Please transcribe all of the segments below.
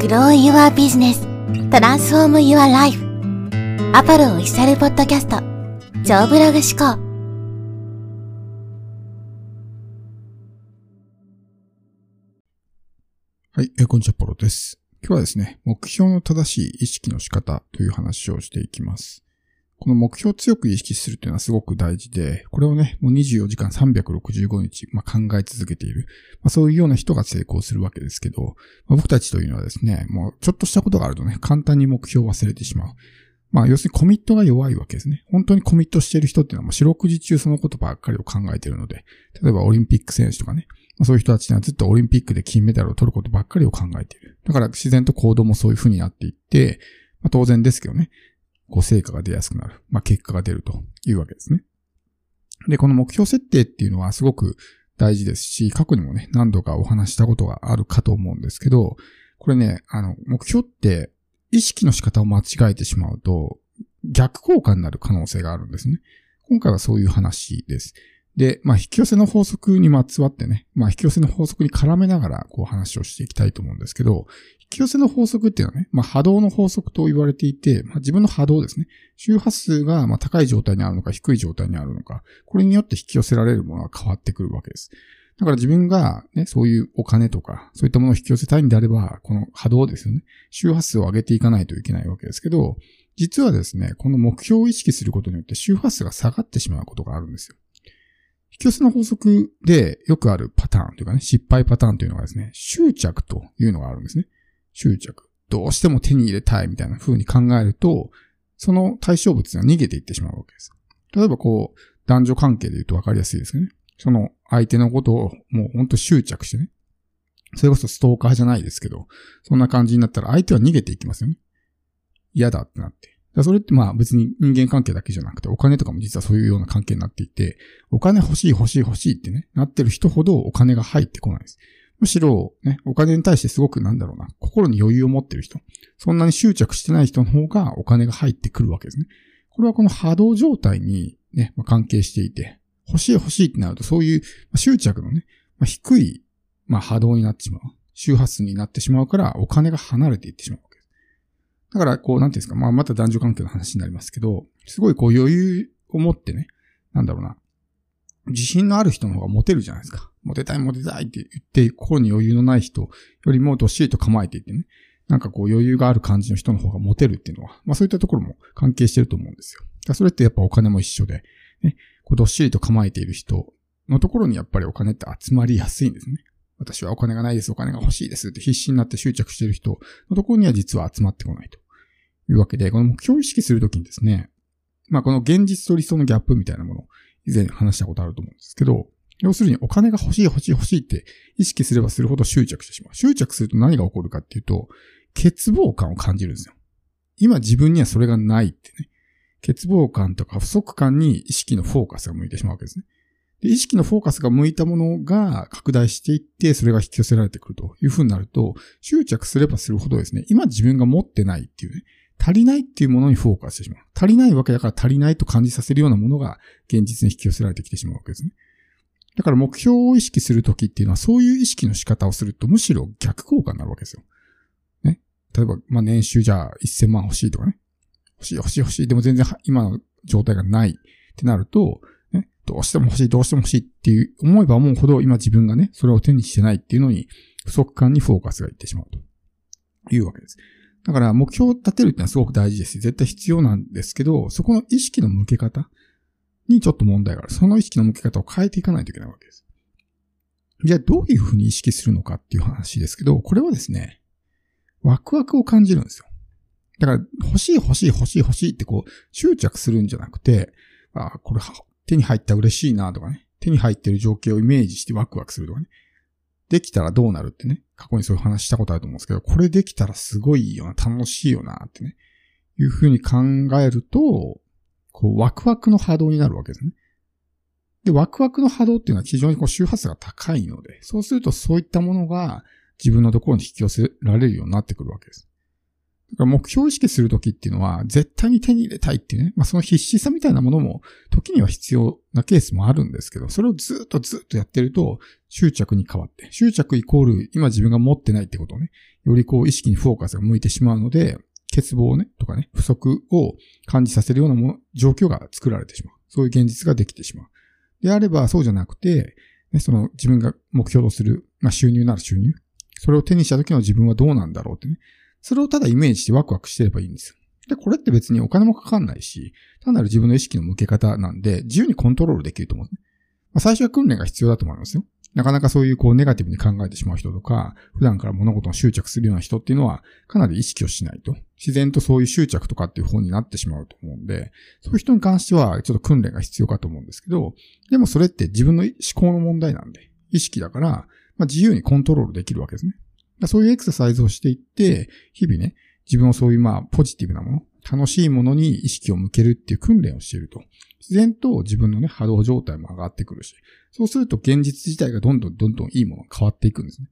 Grow Your Business Transform Your Life アパルオフィシャルポッドキャスト超ブログ思考はい、えー、こんにちは、ポロです。今日はですね、目標の正しい意識の仕方という話をしていきます。この目標を強く意識するというのはすごく大事で、これをね、もう24時間365日、まあ、考え続けている、まあ、そういうような人が成功するわけですけど、まあ、僕たちというのはですね、もうちょっとしたことがあるとね、簡単に目標を忘れてしまう。まあ、要するにコミットが弱いわけですね。本当にコミットしている人っていうのはもう四六時中そのことばっかりを考えているので、例えばオリンピック選手とかね、まあ、そういう人たちにはずっとオリンピックで金メダルを取ることばっかりを考えている。だから自然と行動もそういう風になっていって、まあ、当然ですけどね、こう成果が出やすくなる。まあ、結果が出るというわけですね。で、この目標設定っていうのはすごく大事ですし、過去にもね、何度かお話したことがあるかと思うんですけど、これね、あの、目標って意識の仕方を間違えてしまうと、逆効果になる可能性があるんですね。今回はそういう話です。で、まあ、引き寄せの法則にまつわってね、まあ、引き寄せの法則に絡めながら、こう話をしていきたいと思うんですけど、引き寄せの法則っていうのはね、まあ、波動の法則と言われていて、まあ、自分の波動ですね。周波数が、ま高い状態にあるのか、低い状態にあるのか、これによって引き寄せられるものが変わってくるわけです。だから自分がね、そういうお金とか、そういったものを引き寄せたいんであれば、この波動ですよね。周波数を上げていかないといけないわけですけど、実はですね、この目標を意識することによって周波数が下がってしまうことがあるんですよ。引き寄せの法則でよくあるパターンというかね、失敗パターンというのがですね、執着というのがあるんですね。執着。どうしても手に入れたいみたいな風に考えると、その対象物が逃げていってしまうわけです。例えばこう、男女関係で言うと分かりやすいですけどね。その相手のことをもうほんと執着してね。それこそストーカーじゃないですけど、そんな感じになったら相手は逃げていきますよね。嫌だってなって。それってまあ別に人間関係だけじゃなくてお金とかも実はそういうような関係になっていて、お金欲しい欲しい欲しいってね、なってる人ほどお金が入ってこないです。むしろね、お金に対してすごくなんだろうな、心に余裕を持ってる人、そんなに執着してない人の方がお金が入ってくるわけですね。これはこの波動状態にね、まあ、関係していて、欲しい欲しいってなるとそういう執着のね、まあ、低い、まあ、波動になってしまう。周波数になってしまうからお金が離れていってしまう。だから、こう、なんていうんですか、まあ、また男女関係の話になりますけど、すごいこう余裕を持ってね、なんだろうな、自信のある人の方がモテるじゃないですか。モテたいモテたいって言って、心に余裕のない人よりもどっしりと構えていてね、なんかこう余裕がある感じの人の方がモテるっていうのは、まあそういったところも関係してると思うんですよ。だそれってやっぱお金も一緒で、ね、こうどっしりと構えている人のところにやっぱりお金って集まりやすいんですね。私はお金がないです、お金が欲しいですって必死になって執着してる人のところには実は集まってこないと。いうわけで、この目標を意識するときにですね、まあこの現実と理想のギャップみたいなもの以前話したことあると思うんですけど、要するにお金が欲しい欲しい欲しいって意識すればするほど執着してしまう。執着すると何が起こるかっていうと、欠乏感を感じるんですよ。今自分にはそれがないってね。欠乏感とか不足感に意識のフォーカスが向いてしまうわけですね。意識のフォーカスが向いたものが拡大していって、それが引き寄せられてくるという風になると、執着すればするほどですね、今自分が持ってないっていうね、足りないっていうものにフォーカスしてしまう。足りないわけだから足りないと感じさせるようなものが現実に引き寄せられてきてしまうわけですね。だから目標を意識するときっていうのはそういう意識の仕方をするとむしろ逆効果になるわけですよ。ね。例えば、まあ、年収じゃあ1000万欲しいとかね。欲しい欲しい欲しい。でも全然今の状態がないってなると、どうしても欲しい、どうしても欲しいっていう思えば思うほど今自分がね、それを手にしてないっていうのに不足感にフォーカスがいってしまうというわけです。だから目標を立てるってのはすごく大事です絶対必要なんですけど、そこの意識の向け方にちょっと問題がある。その意識の向け方を変えていかないといけないわけです。じゃあどういうふうに意識するのかっていう話ですけど、これはですね、ワクワクを感じるんですよ。だから欲しい欲しい欲しい欲しいってこう執着するんじゃなくて、あこれ手に入った嬉しいなとかね、手に入ってる情景をイメージしてワクワクするとかね。できたらどうなるってね、過去にそういう話したことあると思うんですけど、これできたらすごいよな、楽しいよなってね、いうふうに考えると、こう、ワクワクの波動になるわけですね。で、ワクワクの波動っていうのは非常にこう周波数が高いので、そうするとそういったものが自分のところに引き寄せられるようになってくるわけです。目標を意識するときっていうのは、絶対に手に入れたいっていうね、まあその必死さみたいなものも、時には必要なケースもあるんですけど、それをずっとずっとやってると、執着に変わって、執着イコール今自分が持ってないってことをね、よりこう意識にフォーカスが向いてしまうので、欠乏ね、とかね、不足を感じさせるようなも、状況が作られてしまう。そういう現実ができてしまう。であれば、そうじゃなくて、ね、その自分が目標とする、まあ収入なら収入。それを手にした時の自分はどうなんだろうってね。それをただイメージしてワクワクしてればいいんですよ。で、これって別にお金もかかんないし、単なる自分の意識の向け方なんで、自由にコントロールできると思うね。まあ、最初は訓練が必要だと思いますよ。なかなかそういうこうネガティブに考えてしまう人とか、普段から物事を執着するような人っていうのは、かなり意識をしないと、自然とそういう執着とかっていう方になってしまうと思うんで、そういう人に関してはちょっと訓練が必要かと思うんですけど、でもそれって自分の思考の問題なんで、意識だから、まあ、自由にコントロールできるわけですね。そういうエクササイズをしていって、日々ね、自分をそういうまあポジティブなもの、楽しいものに意識を向けるっていう訓練をしていると。自然と自分のね、波動状態も上がってくるし、そうすると現実自体がどんどんどんどんいいものが変わっていくんですね。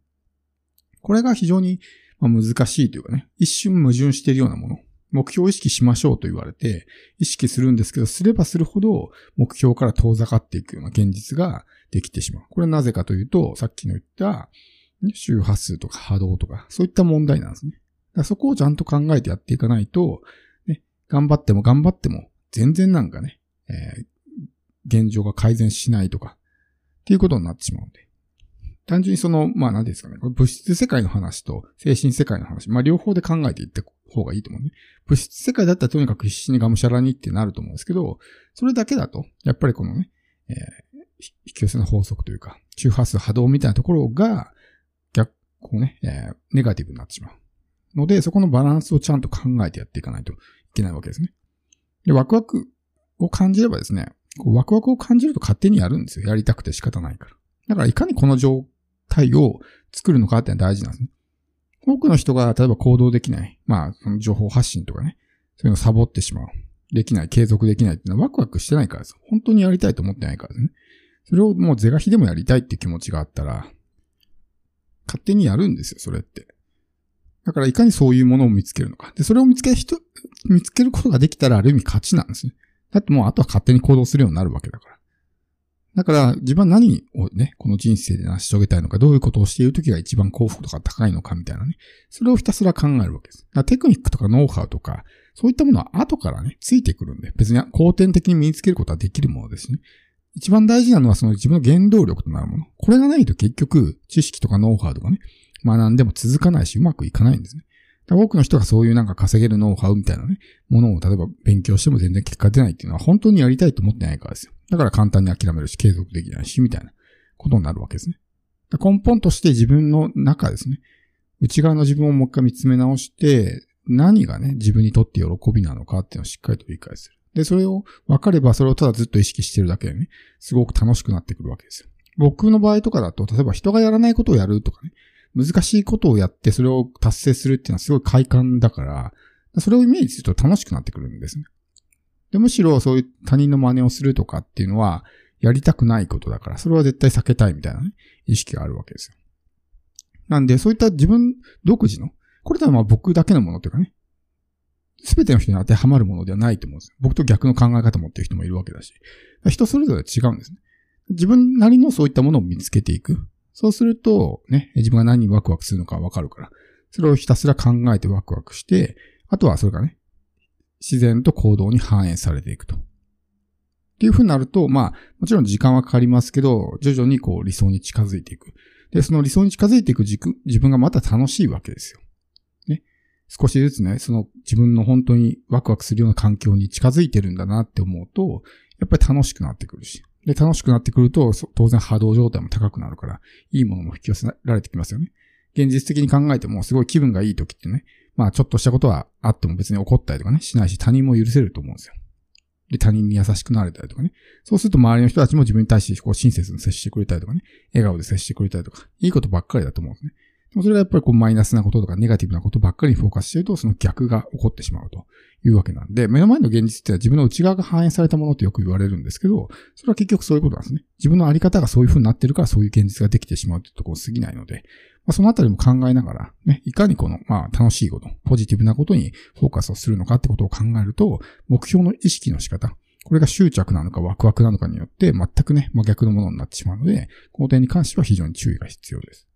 これが非常に難しいというかね、一瞬矛盾しているようなもの。目標を意識しましょうと言われて、意識するんですけど、すればするほど目標から遠ざかっていくような現実ができてしまう。これはなぜかというと、さっきの言った、周波数とか波動とか、そういった問題なんですね。そこをちゃんと考えてやっていかないと、ね、頑張っても頑張っても、全然なんかね、えー、現状が改善しないとか、っていうことになってしまうんで。単純にその、まあ何ですかね、物質世界の話と精神世界の話、まあ両方で考えていった方がいいと思うね。物質世界だったらとにかく必死にがむしゃらにってなると思うんですけど、それだけだと、やっぱりこのね、えー、引き寄せの法則というか、周波数波動みたいなところが、こうね、えー、ネガティブになってしまう。ので、そこのバランスをちゃんと考えてやっていかないといけないわけですね。で、ワクワクを感じればですね、こうワクワクを感じると勝手にやるんですよ。やりたくて仕方ないから。だからいかにこの状態を作るのかってのは大事なんですね。多くの人が例えば行動できない。まあ、その情報発信とかね。そういうのをサボってしまう。できない、継続できないっていうのはワクワクしてないからです。本当にやりたいと思ってないからですね。それをもう是が非でもやりたいっていう気持ちがあったら、勝手にやるんですよ、それって。だからいかにそういうものを見つけるのか。で、それを見つける人、見つけることができたらある意味勝ちなんですね。だってもうあとは勝手に行動するようになるわけだから。だから自分は何をね、この人生で成し遂げたいのか、どういうことをしている時が一番幸福とか高いのかみたいなね。それをひたすら考えるわけです。テクニックとかノウハウとか、そういったものは後からね、ついてくるんで、別に後天的に身につけることはできるものですね。一番大事なのはその自分の原動力となるもの。これがないと結局、知識とかノウハウとかね、学んでも続かないし、うまくいかないんですね。多くの人がそういうなんか稼げるノウハウみたいなね、ものを例えば勉強しても全然結果出ないっていうのは本当にやりたいと思ってないからですよ。だから簡単に諦めるし、継続できないし、みたいなことになるわけですね。根本として自分の中ですね、内側の自分をもう一回見つめ直して、何がね、自分にとって喜びなのかっていうのをしっかりと理解する。で、それを分かれば、それをただずっと意識してるだけでね、すごく楽しくなってくるわけですよ。僕の場合とかだと、例えば人がやらないことをやるとかね、難しいことをやってそれを達成するっていうのはすごい快感だから、それをイメージすると楽しくなってくるんですね。で、むしろそういう他人の真似をするとかっていうのは、やりたくないことだから、それは絶対避けたいみたいなね、意識があるわけですよ。なんで、そういった自分独自の、これではまあ僕だけのものというかね、すべての人に当てはまるものではないと思うんですよ。僕と逆の考え方持ってる人もいるわけだし、人それぞれ違うんですね。自分なりのそういったものを見つけていく。そうすると、ね、自分が何にワクワクするのかわかるから、それをひたすら考えてワクワクして、あとはそれがね、自然と行動に反映されていくと。っていう風になると、まあ、もちろん時間はかかりますけど、徐々にこう理想に近づいていく。で、その理想に近づいていく自分がまた楽しいわけですよ。少しずつね、その自分の本当にワクワクするような環境に近づいてるんだなって思うと、やっぱり楽しくなってくるし。で、楽しくなってくると、当然波動状態も高くなるから、いいものも引き寄せられてきますよね。現実的に考えても、すごい気分がいい時ってね、まあちょっとしたことはあっても別に怒ったりとかね、しないし他人も許せると思うんですよ。で、他人に優しくなれたりとかね。そうすると周りの人たちも自分に対してこう親切に接してくれたりとかね、笑顔で接してくれたりとか、いいことばっかりだと思うんですね。でもそれがやっぱりこうマイナスなこととかネガティブなことばっかりにフォーカスしてると、その逆が起こってしまうというわけなんで、目の前の現実って自分の内側が反映されたものってよく言われるんですけど、それは結局そういうことなんですね。自分のあり方がそういう風になってるからそういう現実ができてしまうってところ過ぎないので、まあ、そのあたりも考えながら、ね、いかにこの、まあ、楽しいこと、ポジティブなことにフォーカスをするのかってことを考えると、目標の意識の仕方、これが執着なのかワクワクなのかによって全くね、真逆のものになってしまうので、この点に関しては非常に注意が必要です。